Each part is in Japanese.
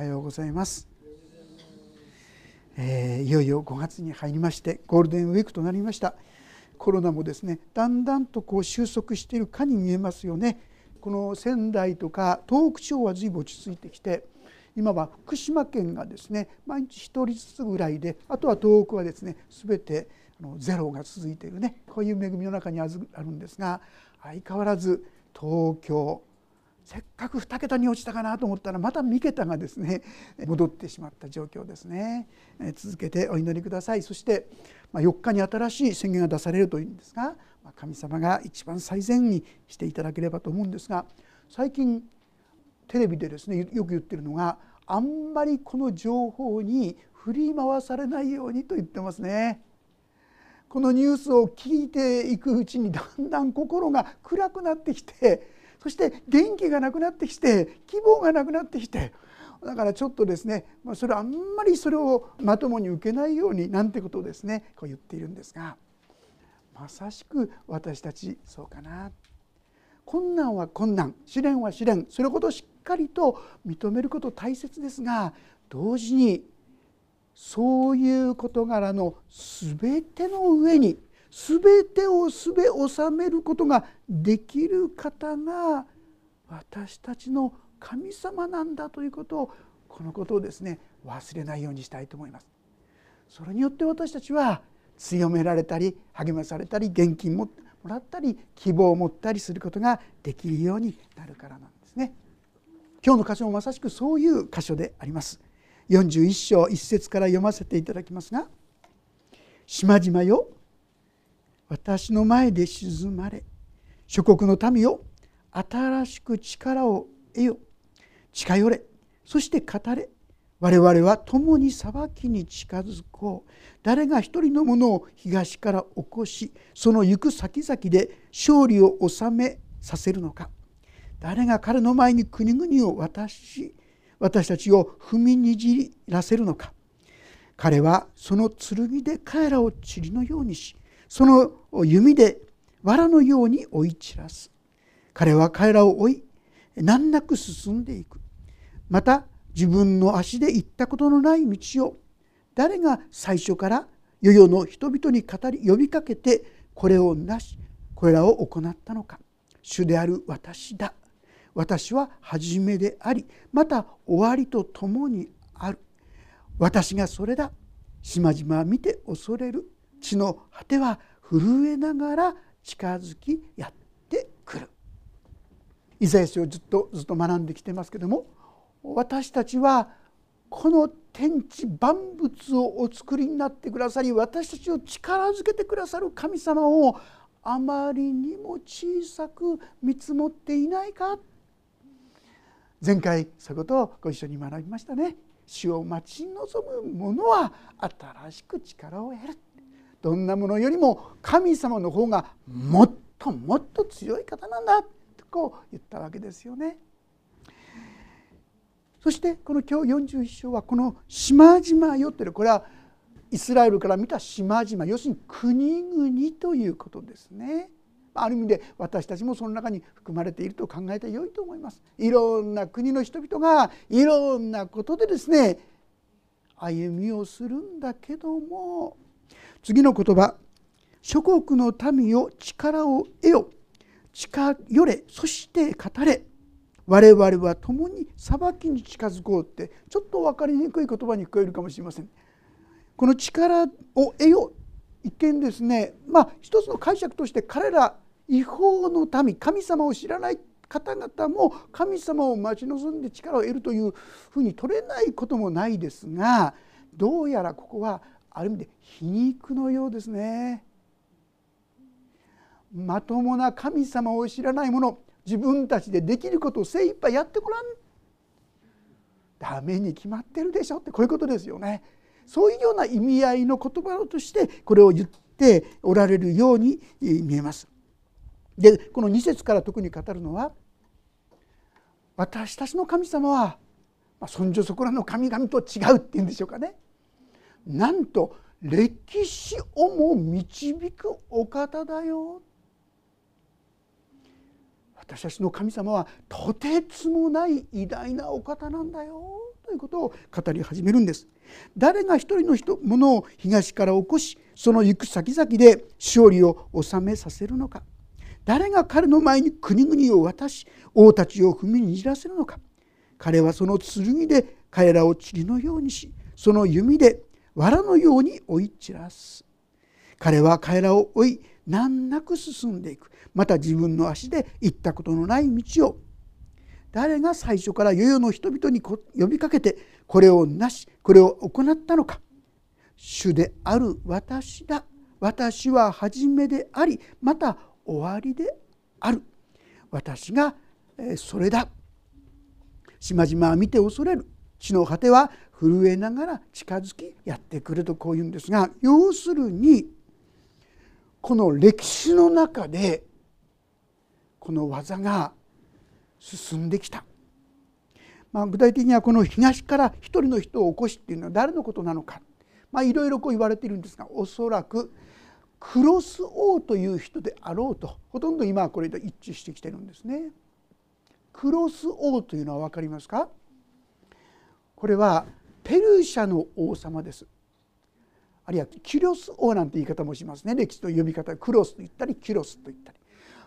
おはようございます、えー、いよいよ5月に入りましてゴールデンウィークとなりました。コロナもですねだんだんとこう収束しているかに見えますよね。この仙台とか東北地方は随分落ち着いてきて今は福島県がですね毎日1人ずつぐらいであとは東北はですね全てゼロが続いているねこういう恵みの中にあるんですが相変わらず東京せっかく2桁に落ちたかなと思ったらまた3桁がですね 戻ってしまった状況ですね続けてお祈りくださいそして4日に新しい宣言が出されるというんですが神様が一番最善にしていただければと思うんですが最近テレビでですねよく言ってるのがあんまりこの情報に振り回されないようにと言ってますね。このニュースを聞いていくうちにだんだん心が暗くなってきてそして元気がなくなってきて希望がなくなってきてだからちょっとですねそれあんまりそれをまともに受けないようになんてことをですねこう言っているんですがまさしく私たちそうかな。困難は困難試練は試練それほどしっかりと認めること大切ですが同時にそういう事柄の全ての上に全てをすべ収めることができる方が私たちの神様なんだということをこのことをですね忘れないようにしたいと思います。それによって私たちは強められたり励まされたり元気もらったり希望を持ったりすることができるようになるからなんですね。今日の箇所もまさしくそういう箇所であります。41章1節から読ませていただきますが「島々よ私の前で静まれ諸国の民よ新しく力を得よ。近寄れ。そして語れ。我々は共に裁きに近づこう。誰が一人のものを東から起こしその行く先々で勝利を収めさせるのか。誰が彼の前に国々を渡し私たちを踏みにじらせるのか。彼はその剣で彼らを塵のようにしその弓で藁のように追い散らす。彼は彼らを追い難なく進んでいく。また自分の足で行ったことのない道を誰が最初から世々の人々に語り呼びかけてこれをなしこれらを行ったのか。主である私だ。私は初めでありまた終わりとともにある。私がそれだ。島々は見て恐れる。地の果ては震えながら近づきやってくる。イザヤ書をずっとずっと学んできてますけども私たちはこの天地万物をお作りになってくださり私たちを力づけてくださる神様をあまりにも小さく見積もっていないか。前回そういうことをご一緒に学びましたね。主を待ち望む者は新しく力を得る。どんなものよりも神様の方がもっともっと強い方なんだとこう言ったわけですよね。そしてこの今日41章はこの「島々よ」っていうこれはイスラエルから見た島々要するに国々ということですね。ある意味で私たちもその中に含まれていると考えてよいと思います。いろんな国の人々がいろんなことでですね歩みをするんだけども次の言葉「諸国の民よ力を得よ。近寄れ。そして語れ。我々は共に裁きに近づこう」って。ちょっと分かりにくい言葉に聞こえるかもしれません。この力を得よ。一見ですね。まあ一つの解釈として彼ら違法の民神様を知らない。方々も神様を待ち望んで力を得るというふうに取れないこともないですがどうやらここはある意味で皮肉のようですね。まともな神様を知らない者自分たちでできることを精一杯やってごらんダメに決まってるでしょってこういうことですよね。そういうような意味合いの言葉としてこれを言っておられるように見えます。でこの2節から特に語るのは私たちの神様はそんじょそこらの神々と違うっていうんでしょうかねなんと歴史をも導くお方だよ。私たちの神様はとてつもない偉大なお方なんだよ。ということを語り始めるんです。誰が一人の人ものを東から起こしその行く先々で勝利を収めさせるのか。誰が彼の前に国々を渡し王たちを踏みにじらせるのか。彼はその剣で彼らを塵のようにしその弓で藁のように追い散らす。彼は彼らを追い難なく進んでいく。また自分の足で行ったことのない道を。誰が最初から世々の人々に呼びかけてこれをなしこれを行ったのか。主である私だ。私は初めでありまた終わりである。私がそれだ。しまじまは見て恐れる。地の果ては震えながら近づきやってくるとこう言うんですが要するにこの歴史の中でこの技が進んできた、まあ、具体的にはこの東から一人の人を起こしっていうのは誰のことなのか、まあ、いろいろこう言われているんですがおそらくクロス王という人であろうとほとんど今はこれと一致してきてるんですね。クロス王というのは分かりますか？これはペルシャの王様です。あるいはキュロス王なんて言い方もしますね。歴史の呼び方クロスと言ったりキュロスと言ったり。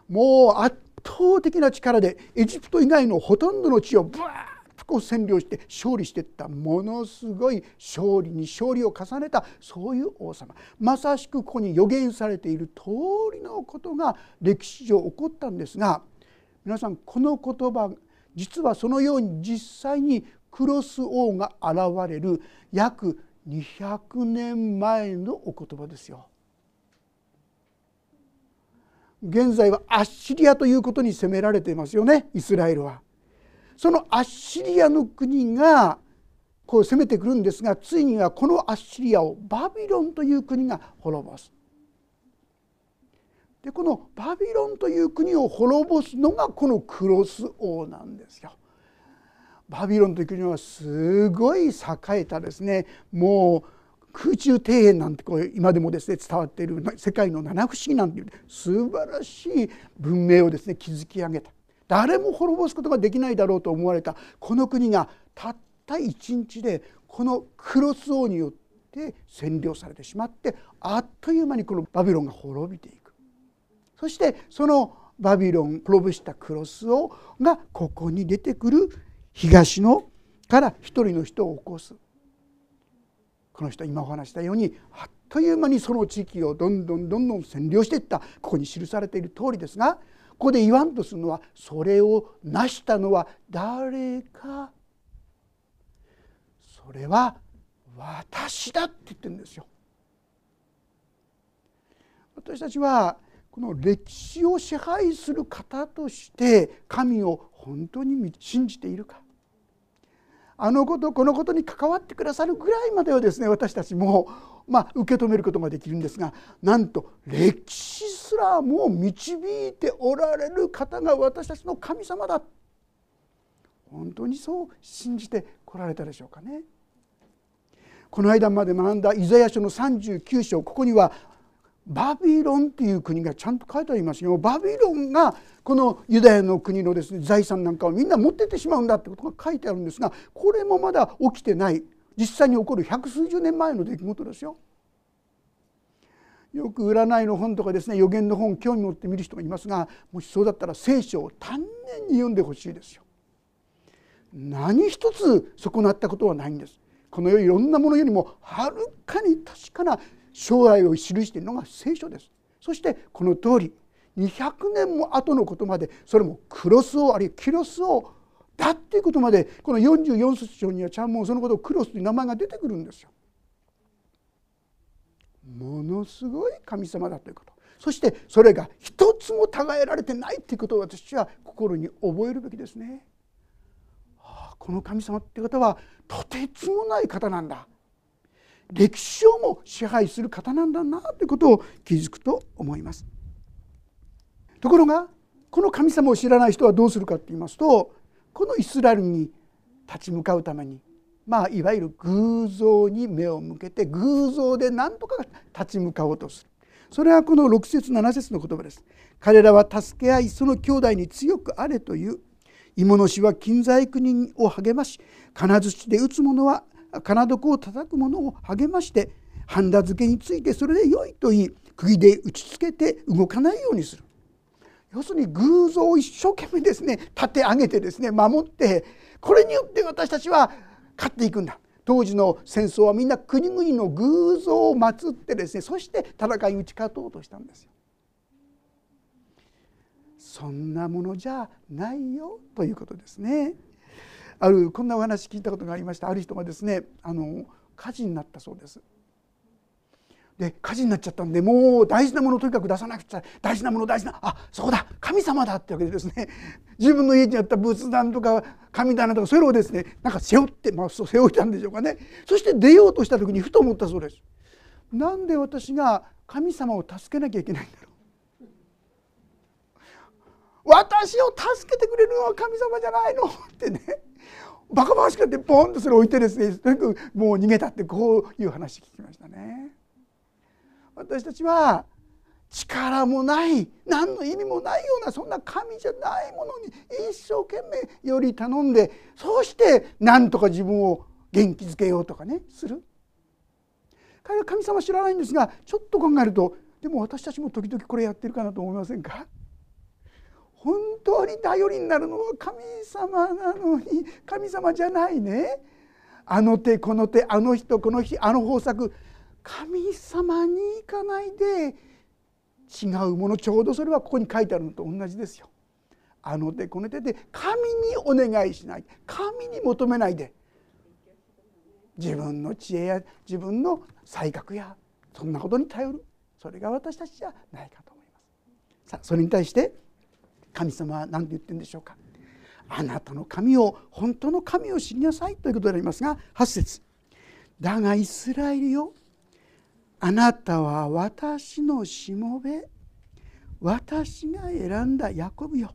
もう圧倒的な力でエジプト以外のほとんどの地をブワーッとこう占領して勝利していったものすごい勝利に勝利を重ねたそういう王様。まさしくここに予言されている通りのことが歴史上起こったんですが皆さんこの言葉実はそのように実際にクロス王が現れる約200年前のお言葉ですよ。現在はアッシリアということに責められていますよねイスラエルは。そのアッシリアの国がこう攻めてくるんですがついにはこのアッシリアをバビロンという国が滅ぼす。でこのバビロンという国を滅ぼすのがこのクロス王なんですよ。バビロンという国はすごい栄えたですね。もう空中庭園なんてこう今でもですね伝わっている世界の七不思議なんていう素晴らしい文明をですね築き上げた。誰も滅ぼすことができないだろうと思われたこの国がたった一日でこのクロス王によって占領されてしまってあっという間にこのバビロンが滅びていく。そしてそのバビロン滅ぼしたクロス王がここに出てくる東のから一人の人を起こす。この人今お話したようにあっという間にその地域をどんどんどんどん占領していった。ここに記されている通りですがここで言わんとするのはそれを成したのは誰か。それは私だって言ってるんですよ。私たちはこの歴史を支配する方として神を本当に信じているかあのことこのことに関わってくださるぐらいまではですね私たちもまあ、受け止めることができるんですがなんと歴史すらも導いておられる方が私たちの神様だ本当にそう信じてこられたでしょうかね。この間まで学んだイザヤ書の39章ここにはバビロンっていう国がちゃんと書いてありますよバビロンがこのユダヤの国のですね財産なんかをみんな持ってってしまうんだってことが書いてあるんですがこれもまだ起きてない実際に起こる百数十年前の出来事ですよ。よく占いの本とかですね予言の本興味持って見る人がいますがもしそうだったら聖書を丹念に読んでほしいですよ。何一つ損なったことはないんです。この世いろんなものよりもはるかに確かな将来を記しているのが聖書です。そしてこの通り200年も後のことまでそれもクロスをあるいはキロスをだっていうことまでこの44節章にはちゃんもそのことをクロスという名前が出てくるんですよ。ものすごい神様だということそしてそれが一つも違えられてないということを私は心に覚えるべきですね。この神様っていう方はとてつもない方なんだ歴史をも支配する方なんだなということを気づくと思います。ところがこの神様を知らない人はどうするかと言いますとこのイスラエルに立ち向かうためにまあいわゆる偶像に目を向けて偶像で何とか立ち向かおうとするそれはこの6節7節の言葉です彼らは助け合いその兄弟に強くあれという芋の死は金細工人を励まし金槌で打つ者は金床を叩く者を励ましてハンダ漬けについてそれで良いと言い釘で打ちつけて動かないようにする要するに偶像を一生懸命ですね立て上げてですね守ってこれによって私たちは勝っていくんだ当時の戦争はみんな国々の偶像を祀ってですねそして戦いに打ち勝とうとしたんですよ。そんなものじゃないよということですね。あるこんなお話聞いたことがありました。ある人がですねあの火事になったそうです。で火事になっちゃったんでもう大事なものをとにかく出さなくちゃ大事なもの大事なあそうだ神様だってわけでですね。自分の家にあった仏壇とか神棚とかそれをですねなんか背負って、まあ、背負いたんでしょうかね。そして出ようとした時にふと思ったそうです。なんで私が神様を助けなきゃいけないんだろう。私を助けてくれるのは神様じゃないのってね。バカバカしくってポンとそれ置いてですねとにかくもう逃げたってこういう話聞きましたね。私たちは力もない何の意味もないようなそんな神じゃないものに一生懸命より頼んでそうして何とか自分を元気づけようとかねする彼は神様知らないんですがちょっと考えるとでも私たちも時々これやってるかなと思いませんか？本当に頼りになるのは神様なのに神様じゃないね。あの手この手あの人この日あの方策。神様に行かないで違うものちょうどそれはここに書いてあるのと同じですよ。あの手この手で神にお願いしない。神に求めないで。自分の知恵や自分の才覚やそんなことに頼る。それが私たちじゃないかと思います。さあそれに対して神様は何て言ってるんでしょうか？あなたの神を本当の神を知りなさいということでありますが8節。だがイスラエルよあなたは私のしもべ私が選んだヤコブよ。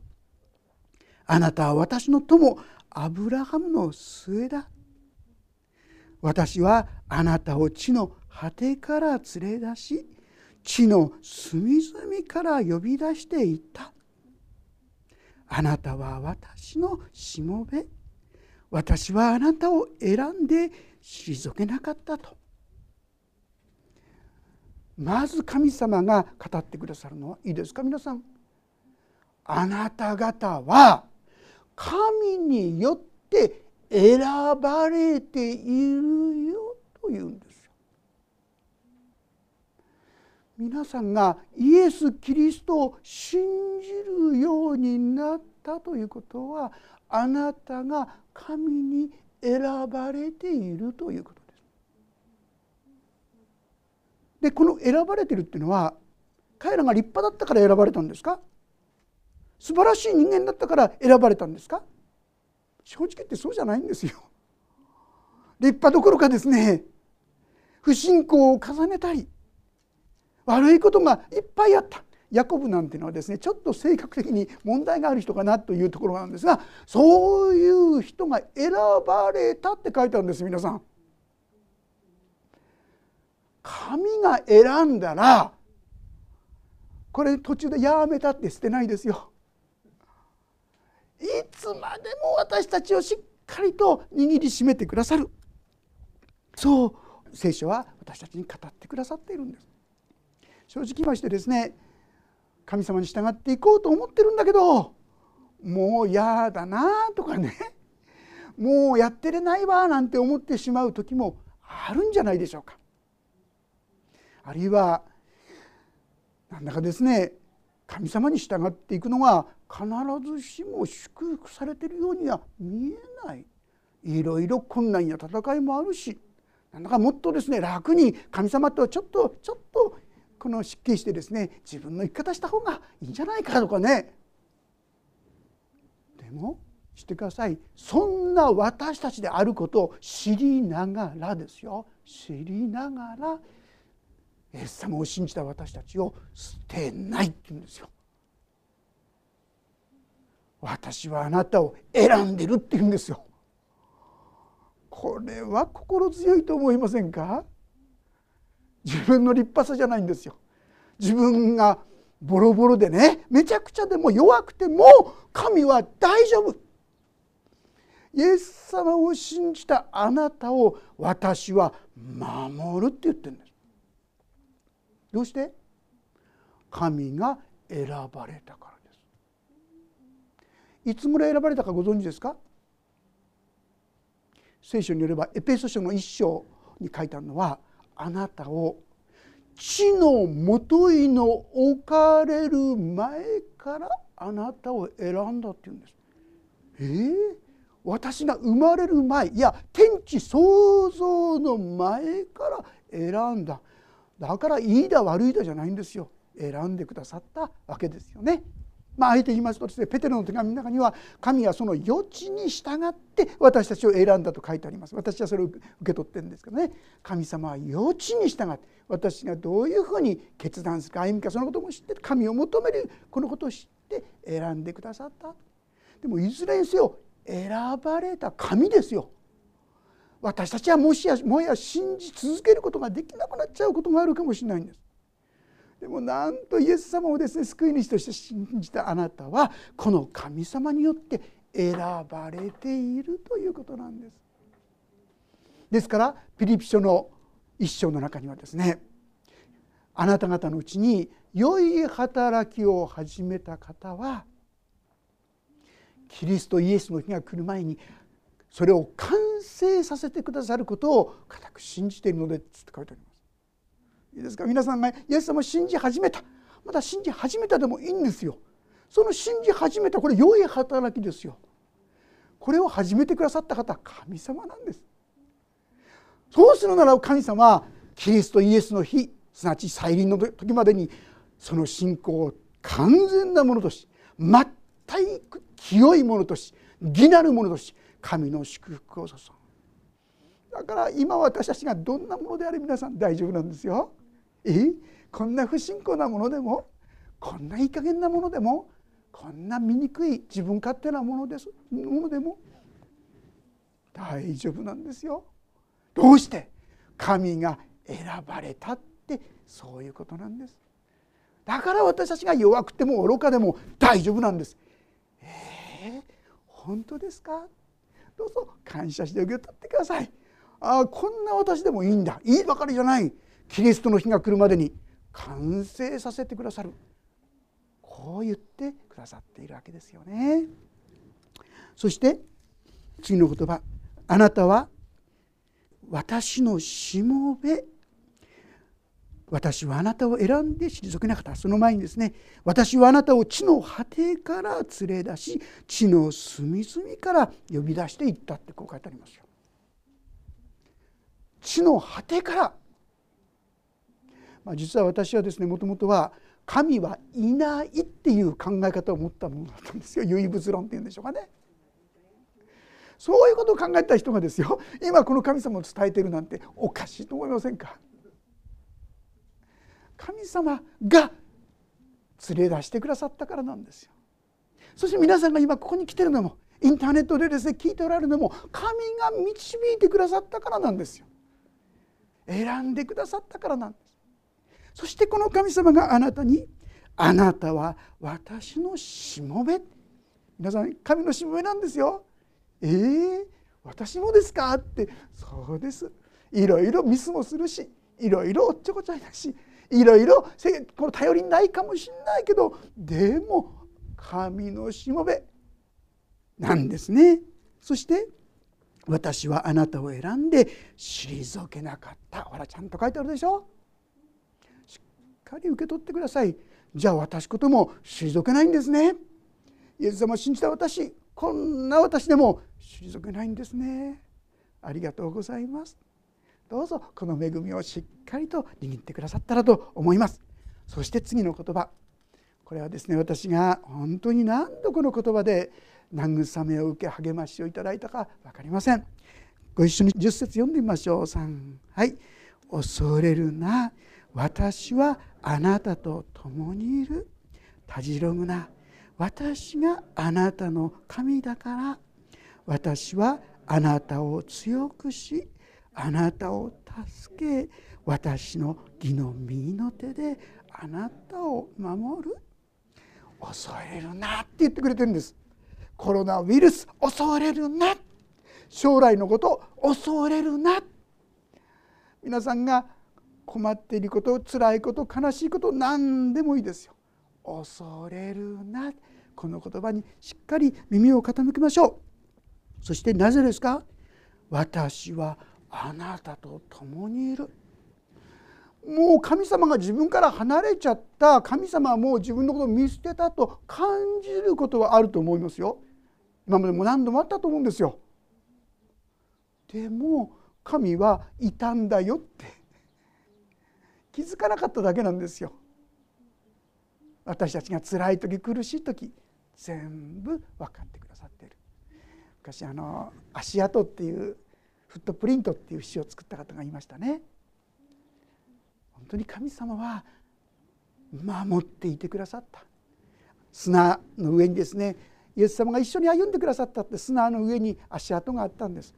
あなたは私の友アブラハムの末だ。私はあなたを地の果てから連れ出し地の隅々から呼び出していった。あなたは私のしもべ。私はあなたを選んで退けなかったと。まず神様が語ってくださるのはいいですか皆さん。あなた方は神によって選ばれているよというんですよ。皆さんがイエス・キリストを信じるようになったということはあなたが神に選ばれているということです。でこの選ばれてるっていうのは彼らが立派だったから選ばれたんですか？素晴らしい人間だったから選ばれたんですか？正直言ってそうじゃないんですよ。立派どころかですね不信仰を重ねたり悪いことがいっぱいあったヤコブなんていうのはですねちょっと性格的に問題がある人かなというところなんですがそういう人が選ばれたって書いてあるんです皆さん。神が選んだらこれ途中でやめたって捨てないですよ。いつまでも私たちをしっかりと握りしめてくださるそう聖書は私たちに語ってくださっているんです。正直ましてですね神様に従っていこうと思ってるんだけどもう嫌だなとかね もうやってれないわなんて思ってしまう時もあるんじゃないでしょうか。あるいはなんだかですね神様に従っていくのが必ずしも祝福されてるようには見えないいろいろ困難や戦いもあるしなんだかもっとですね楽に神様とちょっとちょっとこの失敬してですね自分の生き方した方がいいんじゃないかとかねでもしてくださいそんな私たちであることを知りながらですよ知りながらイエス様を信じた私たちを捨てないって言うんですよ。私はあなたを選んでるって言うんですよ。これは心強いと思いませんか？自分の立派さじゃないんですよ。自分がボロボロでねめちゃくちゃでも弱くても神は大丈夫。イエス様を信じたあなたを私は守るって言ってるんです。どうして？神が選ばれたからです。いつ頃選ばれたかご存知ですか？聖書によればエペソ書の一章に書いてあるのはあなたを地のもといの置かれる前からあなたを選んだって言うんです。えー、私が生まれる前いや天地創造の前から選んだだからいいだ悪いだじゃないんですよ選んでくださったわけですよね。まあ、あえて言いますとですねペテロの手紙の中には神はその余地に従って私たちを選んだと書いてあります。私はそれを受け取ってるんですけどね。神様は余地に従って私がどういうふうに決断するか歩みかそのことも知って神を求めるこのことを知って選んでくださった。でもいずれにせよ選ばれた神ですよ。私たちはもしやもや信じ続けることができなくなっちゃうこともあるかもしれないんです。でもなんとイエス様をですね救い主として信じたあなたはこの神様によって選ばれているということなんです。ですからピリピ書の一章の中にはですねあなた方のうちに良い働きを始めた方はキリストイエスの日が来る前にそれを完成させてくださることを固く信じているのでつって書いてあります。いいですか？皆さんがイエス様を信じ始めた。まだ信じ始めたでもいいんですよ。その信じ始めたこれ良い働きですよ。これを始めてくださった方は神様なんです。そうするなら神様はキリストイエスの日すなわち再臨の時までにその信仰を完全なものとし全く清いものとし義なるものとし神の祝福を注ぐ。だから今私たちがどんなものであれ皆さん大丈夫なんですよ。え？こんな不信仰なものでも？こんないい加減なものでも？こんな醜い自分勝手なものですものでも？大丈夫なんですよ。どうして？神が選ばれたってそういうことなんです。だから私たちが弱くても愚かでも大丈夫なんです。えー、本当ですか？どうぞ感謝して受け取ってください。あこんな私でもいいんだ。いいばかりじゃないキリストの日が来るまでに。完成させてくださる。こう言ってくださっているわけですよね。そして次の言葉「あなたは私のしもべ」私はあなたを選んで退けなかった。その前にですね。私はあなたを地の果てから連れ出し地の隅々から呼び出していったってこう書いてありますよ。地の果てから、まあ、実は私はですねもともとは神はいないっていう考え方を持ったものだったんですよ唯物論っていうんでしょうかね。そういうことを考えた人がですよ今この神様を伝えてるなんておかしいと思いませんか神様が連れ出してくださったからなんですよ。そして皆さんが今ここに来てるのもインターネットでですね聞いておられるのも神が導いてくださったからなんですよ。選んでくださったからなんですそしてこの神様があなたに「あなたは私のしもべ」皆さん神のしもべなんですよ。えー、私もですかってそうですいろいろミスもするしいろいろおっちょこちょいだしいろいろこの頼りないかもしれないけどでも神のしもべなんですね。そして私はあなたを選んで退けなかった。ほらちゃんと書いてあるでしょ？しっかり受け取ってください。じゃあ私ことも退けないんですね。イエス様を信じた私。こんな私でも退けないんですね。ありがとうございます。どうぞこの恵みをしっかりと握ってくださったらと思います。そして次の言葉。これはですね私が本当に何度この言葉で慰めを受け励ましをいただいたか分かりません。ご一緒に10節読んでみましょう。3はい「恐れるな。私はあなたと共にいる」「たじろぐな私があなたの神だから。私はあなたを強くしあなたを助け私の義の右の手であなたを守る。恐れるなって言ってくれてるんです。コロナウイルス恐れるな。将来のこと恐れるな。皆さんが困っていること辛いこと悲しいこと何でもいいですよ。恐れるな。この言葉にしっかり耳を傾けましょう。そしてなぜですか？私はあなたと共にいる。もう神様が自分から離れちゃった。神様はもう自分のことを見捨てたと感じることはあると思いますよ。今までも何度もあったと思うんですよ。でも神はいたんだよって。気づかなかっただけなんですよ。私たちが辛い時苦しい時全部分かってくださっている。昔あの足跡っていうフットプリントっていう詩を作った方がいましたね。本当に神様は守っていてくださった。砂の上にですねイエス様が一緒に歩んでくださったって砂の上に足跡があったんです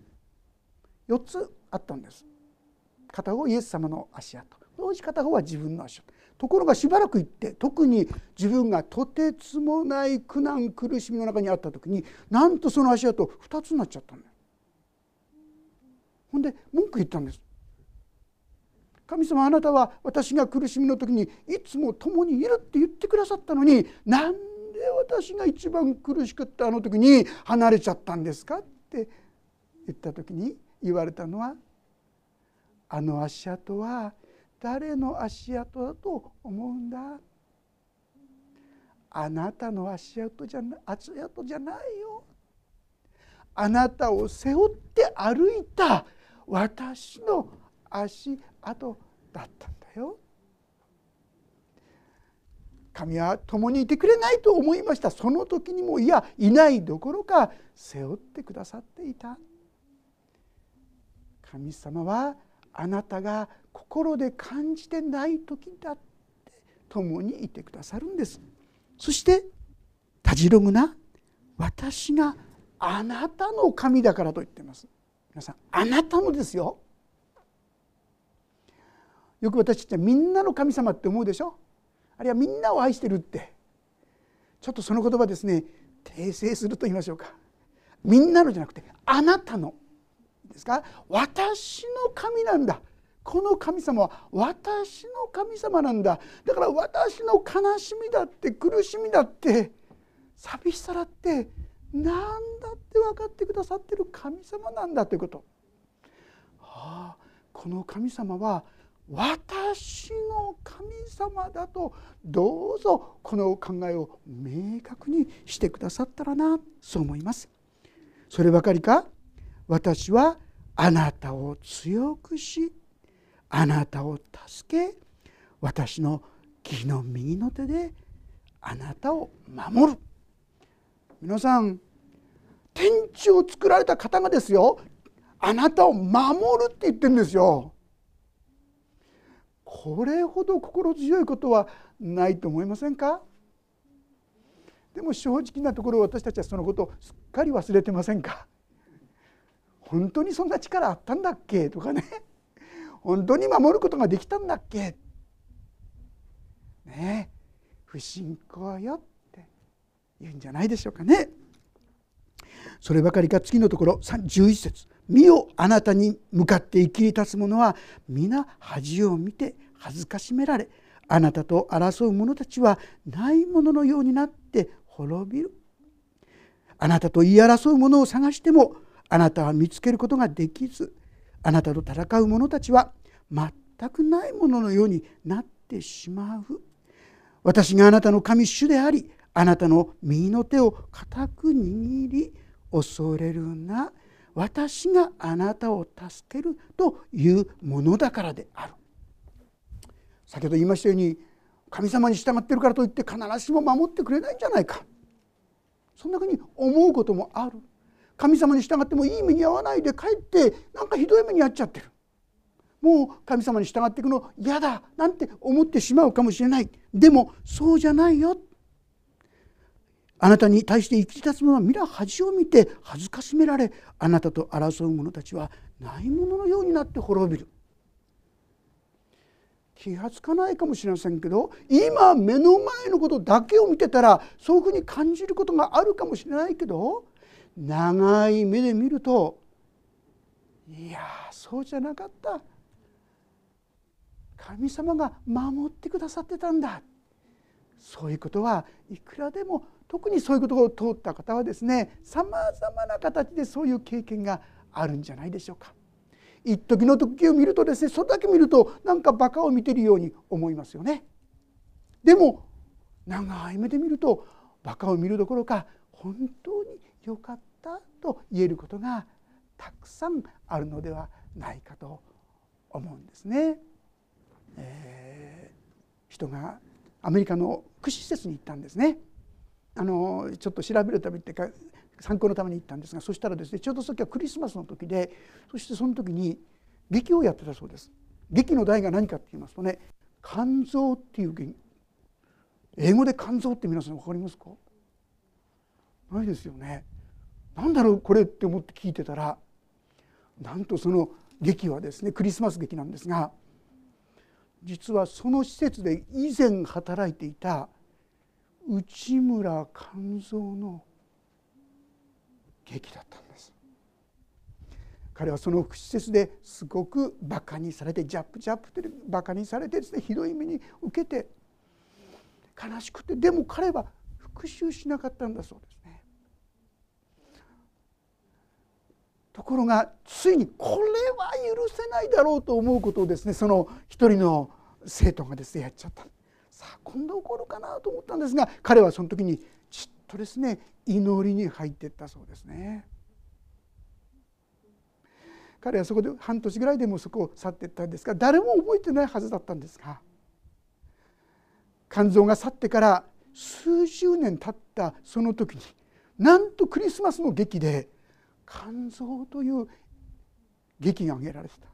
4つあったんです片方イエス様の足跡もう片方は自分の足跡ところがしばらく行って特に自分がとてつもない苦難苦しみの中にあった時になんとその足跡2つになっちゃったんだよ。ほんで文句言ったんです。神様あなたは私が苦しみの時にいつも共にいるって言ってくださったのになんで私が一番苦しくったあの時に離れちゃったんですか？って言った時に言われたのはあの足跡は誰の足跡だと思うんだあなたの足跡じゃな足跡じゃないよあなたを背負って歩いた私の足跡だったんだよ神は共にいてくれないと思いました。その時にもいやいないどころか背負ってくださっていた。神様はあなたが心で感じてない時だって共にいてくださるんです。そしてたじろぐな私があなたの神だからと言ってます。皆さんあなたのですよ。よく私ってみんなの神様って思うでしょ？あるいはみんなを愛してるって。ちょっとその言葉ですね訂正すると言いましょうか。みんなのじゃなくてあなたの。ですか？私の神なんだ。この神様は私の神様なんだ。だから私の悲しみだって苦しみだって寂しさだって何だって分かってくださってる神様なんだということ。はあ、この神様は私の神様だとどうぞこの考えを明確にしてくださったらなそう思います。そればかりか？私はあなたを強くしあなたを助け私の義の右の手であなたを守る皆さん天地を作られた方がですよあなたを守るって言ってるんですよ。これほど心強いことはないと思いませんか？でも正直なところ私たちはそのことをすっかり忘れてませんか？本当にそんな力あったんだっけとかね。本当に守ることができたんだっけ？ね？不信仰よって言うんじゃないでしょうかね。そればかりか次のところ11節。見よあなたに向かって生きり立つ者は皆恥を見て恥ずかしめられあなたと争う者たちはないもののようになって滅びる。あなたと言い争う者を探してもあなたは見つけることができずあなたと戦う者たちは全くないもののようになってしまう。私があなたの神主でありあなたの右の手を固く握り恐れるな。私があなたを助けるというものだからである。先ほど言いましたように神様に従ってるからといって必ずしも守ってくれないんじゃないか。そんなふうに思うこともある。神様に従ってもいい目に遭わないでかえってなんかひどい目に遭っちゃってる。もう神様に従っていくの嫌だなんて思ってしまうかもしれない。でもそうじゃないよ。あなたに対して生き立つ者は皆恥を見て恥ずかしめられあなたと争う者たちはないもののようになって滅びる。気が付かないかもしれませんけど今目の前のことだけを見てたらそういうふうに感じることがあるかもしれないけど長い目で見るといやそうじゃなかった。神様が守ってくださってたんだ。そういうことはいくらでも特にそういうことを通った方はですねさまざまな形でそういう経験があるんじゃないでしょうか。一時の時を見るとですねそれだけ見るとなんかバカを見てるように思いますよね。でも長い目で見るとバカを見るどころか本当に良かったと言えることがたくさんあるのではないかと思うんですね。えー、人がアメリカの福祉施設に行ったんですね。あのちょっと調べるためってか参考のために行ったんですがそしたらですねちょうどその時はクリスマスの時でそしてその時に劇をやってたそうです。劇の題が何かって言いますとね肝臓っていう劇英語で肝臓って皆さん分かりますか？ないですよね。何だろうこれって思って聞いてたらなんとその劇はですねクリスマス劇なんですが実はその施設で以前働いていた内村勘三の劇だったんです。彼はその施設ですごくバカにされてジャップジャップってバカにされてですねひどい目に受けて悲しくてでも彼は復讐しなかったんだそうですね。ところがついにこれは許せないだろうと思うことをですねその一人の生徒がですねやっちゃった。さあ今度起こるかなと思ったんですが彼はその時にちっとですね祈りに入っていったそうですね。彼はそこで半年ぐらいでもそこを去っていったんですが誰も覚えてないはずだったんですが肝臓が去ってから数十年経ったその時になんとクリスマスの劇で「肝臓」という劇が挙げられてた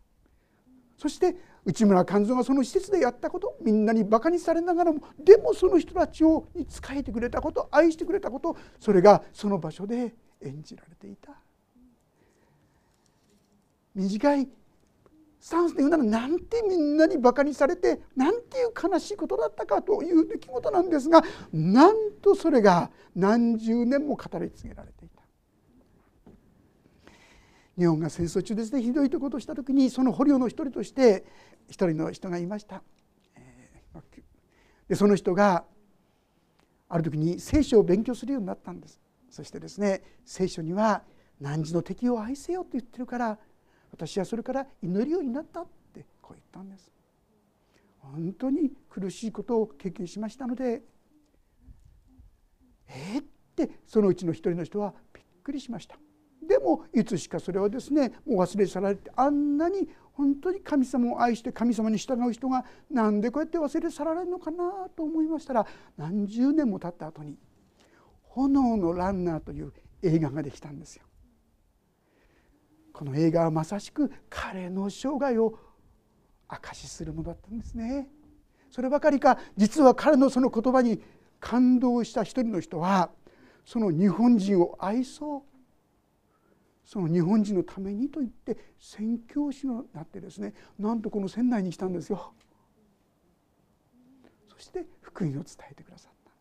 そして内村勘三がその施設でやったことみんなにバカにされながらもでもその人たちをに仕えてくれたこと愛してくれたことそれがその場所で演じられていた。短い。スタンスで言うならなんてみんなにバカにされてなんていう悲しいことだったかという出来事なんですがなんとそれが何十年も語り継げられていた。日本が戦争中ですねひどいとことをした時にその捕虜の一人として一人の人がいました。でその人がある時に聖書を勉強するようになったんです。そしてですね聖書には汝の敵を愛せよと言ってるから私はそれから祈るようになったってこう言ったんです。本当に苦しいことを経験しましたのでえー、ってそのうちの一人の人はびっくりしました。でもいつしかそれはですねもう忘れ去られてあんなに本当に神様を愛して神様に従う人がなんでこうやって忘れ去られるのかなと思いましたら何十年も経った後に「炎のランナー」という映画ができたんですよ。この映画はまさしく彼の生涯を証しするものだったんですね。そればかりか実は彼のその言葉に感動した一人の人はその日本人を愛そうその日本人のためにと言って宣教師になってですねなんとこの船内に来たんですよ。そして福音を伝えてくださった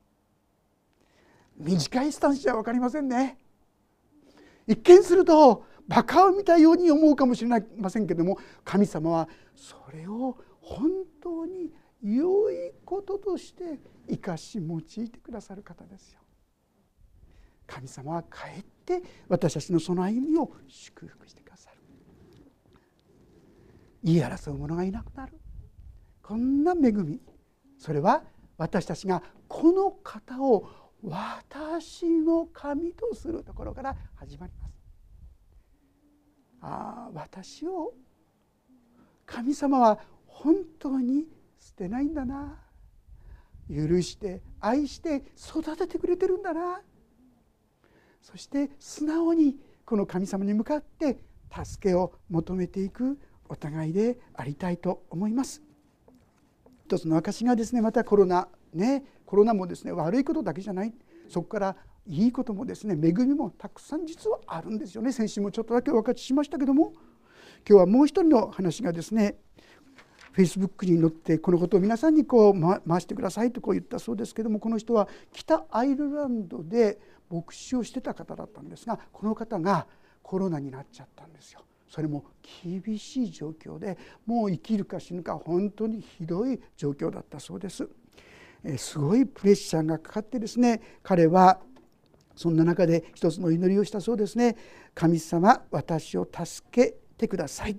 短いスタンスじゃ分かりませんね。一見するとバカを見たように思うかもしれませんけども神様はそれを本当に良いこととして生かし用いてくださる方ですよ。神様はかえって私たちのその歩みを祝福してくださる。言い争う者がいなくなる。こんな恵み。それは私たちがこの方を私の神とするところから始まります。ああ私を神様は本当に捨てないんだな。許して愛して育ててくれてるんだな。そして素直にこの神様に向かって助けを求めていくお互いでありたいと思います。一つの証がですねまたコロナねコロナもですね悪いことだけじゃない。そこからいいこともですね恵みもたくさん実はあるんですよね。先週もちょっとだけお分かちしましたけども。今日はもう一人の話がですねフェイスブックに載ってこのことを皆さんにこう回してくださいとこう言ったそうですけどもこの人は北アイルランドで牧師をしてた方だったんですがこの方がコロナになっちゃったんですよ。それも厳しい状況でもう生きるか死ぬか本当にひどい状況だったそうです。すごいプレッシャーがかかってですね彼はそんな中で一つの祈りをしたそうですね神様私を助けてください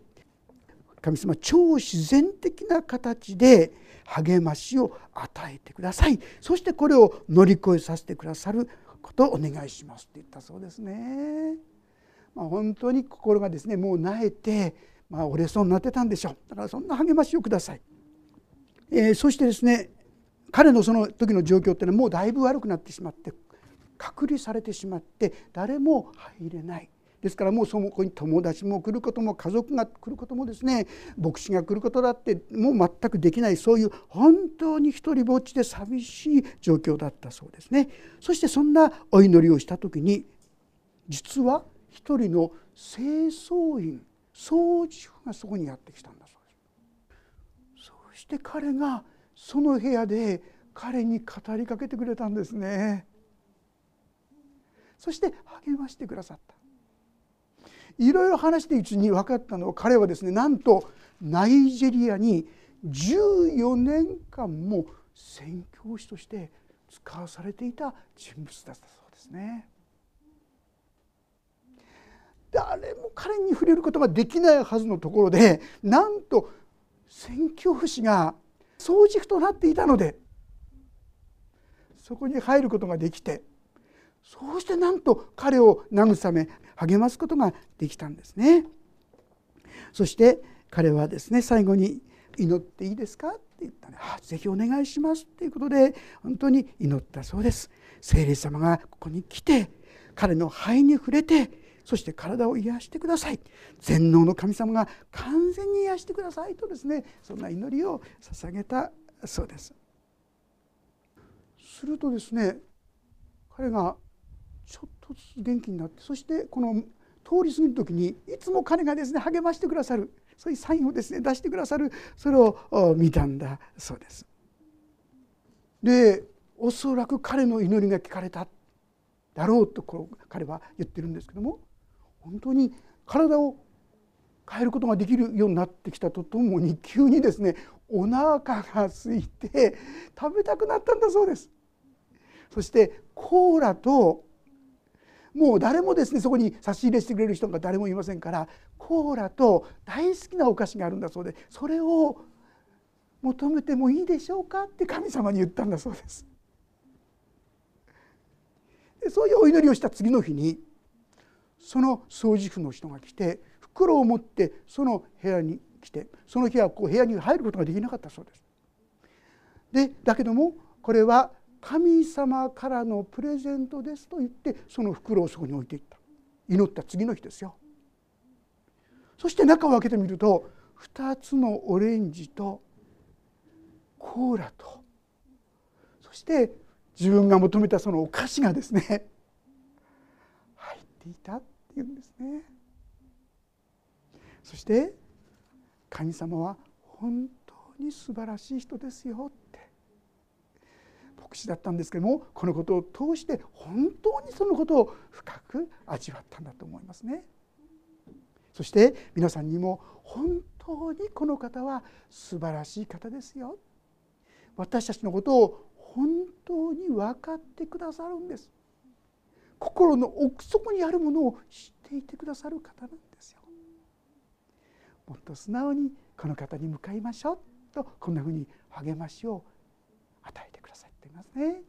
神様超自然的な形で励ましを与えてくださいそしてこれを乗り越えさせてくださることをお願いしますって言ったそうですね。まあ、本当に心がですねもう萎えて、まあ、折れそうになってたんでしょうだからそんな励ましをください。えー、そしてですね彼のその時の状況っていうのはもうだいぶ悪くなってしまって隔離されてしまって誰も入れないですからもうそこに友達も来ることも家族が来ることもですね牧師が来ることだってもう全くできないそういう本当に一りぼっちで寂しい状況だったそうですね。そしてそんなお祈りをした時に実は一人の清掃員掃除婦がそこにやってきたんだそうです。そして彼がその部屋で彼に語りかけてくれたんですね。そして励ましてくださった。いろいろ話しているうちに分かったのは彼はですねなんとナイジェリアに14年間も宣教師として使わされていた人物だったそうですね。誰も彼に触れることができないはずのところでなんと宣教師が掃除婦となっていたのでそこに入ることができてそうしてなんと彼を慰め励ますことができたんですね。そして彼はですね最後に「祈っていいですか?」って言ったね「ぜひお願いします」っていうことで本当に祈ったそうです。聖霊様がここに来て彼の肺に触れてそして体を癒してください全能の神様が完全に癒してくださいとですねそんな祈りを捧げたそうですするとですね彼がちょっとずつ元気になってそしてこの通り過ぎる時にいつも彼がですね励ましてくださるそういうサインをですね出してくださるそれを見たんだそうです。でおそらく彼の祈りが聞かれただろうとこう彼は言ってるんですけども本当に体を変えることができるようになってきたとともに急にですねお腹が空いて食べたくなったんだそうですそしてコーラともう誰もですねそこに差し入れしてくれる人が誰もいませんからコーラと大好きなお菓子があるんだそうでそれを求めてもいいでしょうかって神様に言ったんだそうですでそういうお祈りをした次の日にその掃除婦の人が来て袋を持ってその部屋に来てその日はこう部屋に入ることができなかったそうです。でだけどもこれは神様からのプレゼントですと言ってその袋をそこに置いていった。祈った次の日ですよ。そして中を開けてみると2つのオレンジとコーラとそして自分が求めたそのお菓子がですね 入っていた言うんですね。そして神様は本当に素晴らしい人ですよって。牧師だったんですけどもこのことを通して本当にそのことを深く味わったんだと思いますね。そして皆さんにも本当にこの方は素晴らしい方ですよ。私たちのことを本当に分かってくださるんです。心の奥底にあるものを知っていてくださる方なんですよ。もっと素直にこの方に向かいましょうとこんなふうに励ましを与えてください。ていますね。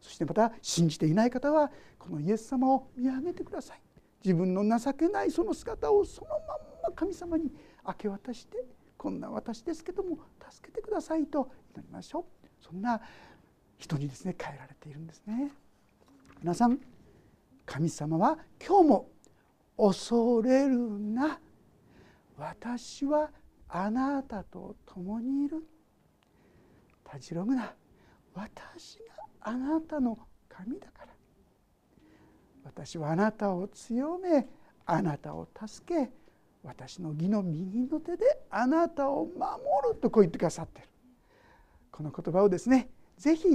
そしてまた信じていない方はこのイエス様を見上げてください。自分の情けないその姿をそのまんま神様に明け渡してこんな私ですけども助けてくださいと祈りましょう。そんな人にですね変えられているんですね。皆さん神様は今日も恐れるな。私はあなたと共にいる。たじろぐな私があなたの神だから。私はあなたを強めあなたを助け私の義の右の手であなたを守るとこう言ってくださっている。この言葉をですね是非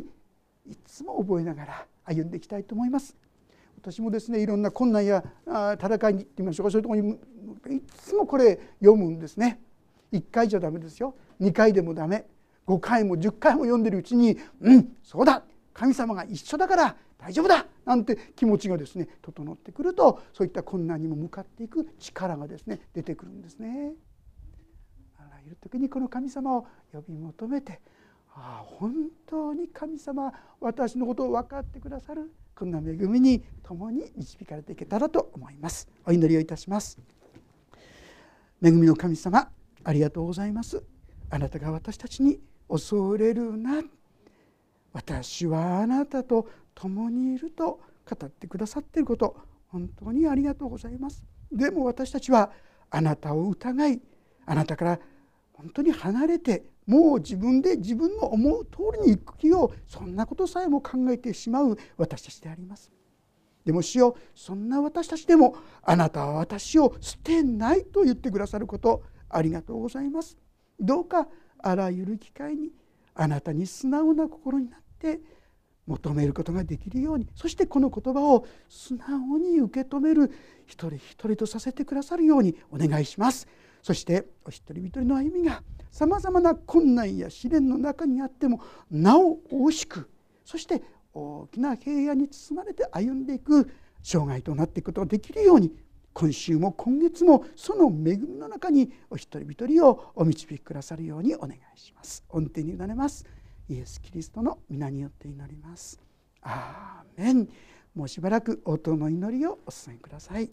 いつも覚えながら歩んでいきたいと思います。私もですねいろんな困難や戦いに行ってみましょうか。そういうとこにいつもこれ読むんですね。1回じゃダメですよ。2回でもダメ。5回も10回も読んでるうちにうんそうだ神様が一緒だから大丈夫だなんて気持ちがですね整ってくるとそういった困難にも向かっていく力がですね出てくるんですね。あらゆる時にこの神様を呼び求めてああ本当に神様私のことを分かってくださるこんな恵みに共に導かれていけたらと思います。お祈りをいたします。恵みの神様ありがとうございます。あなたが私たちに恐れるな。私はあなたと共にいると語ってくださっていること本当にありがとうございます。でも私たちはあなたを疑いあなたから本当に離れてもう自分で自分の思う通りに行く気をそんなことさえも考えてしまう。私たちであります。でも主よそんな私たちでもあなたは私を捨てないと言ってくださることありがとうございます。どうかあらゆる機会にあなたに素直な心になって求めることができるようにそしてこの言葉を素直に受け止める一人一人とさせてくださるようにお願いします。そしてお一人一人の歩みがさまざまな困難や試練の中にあってもなお大しくそして大きな平安に包まれて歩んでいく生涯となっていくことができるように今週も今月もその恵みの中にお一人一人をお導きくださるようにお願いします。恩典に委ねますイエス・キリストの皆によって祈ります。アーメンもうしばらく応答の祈りをお伝えください。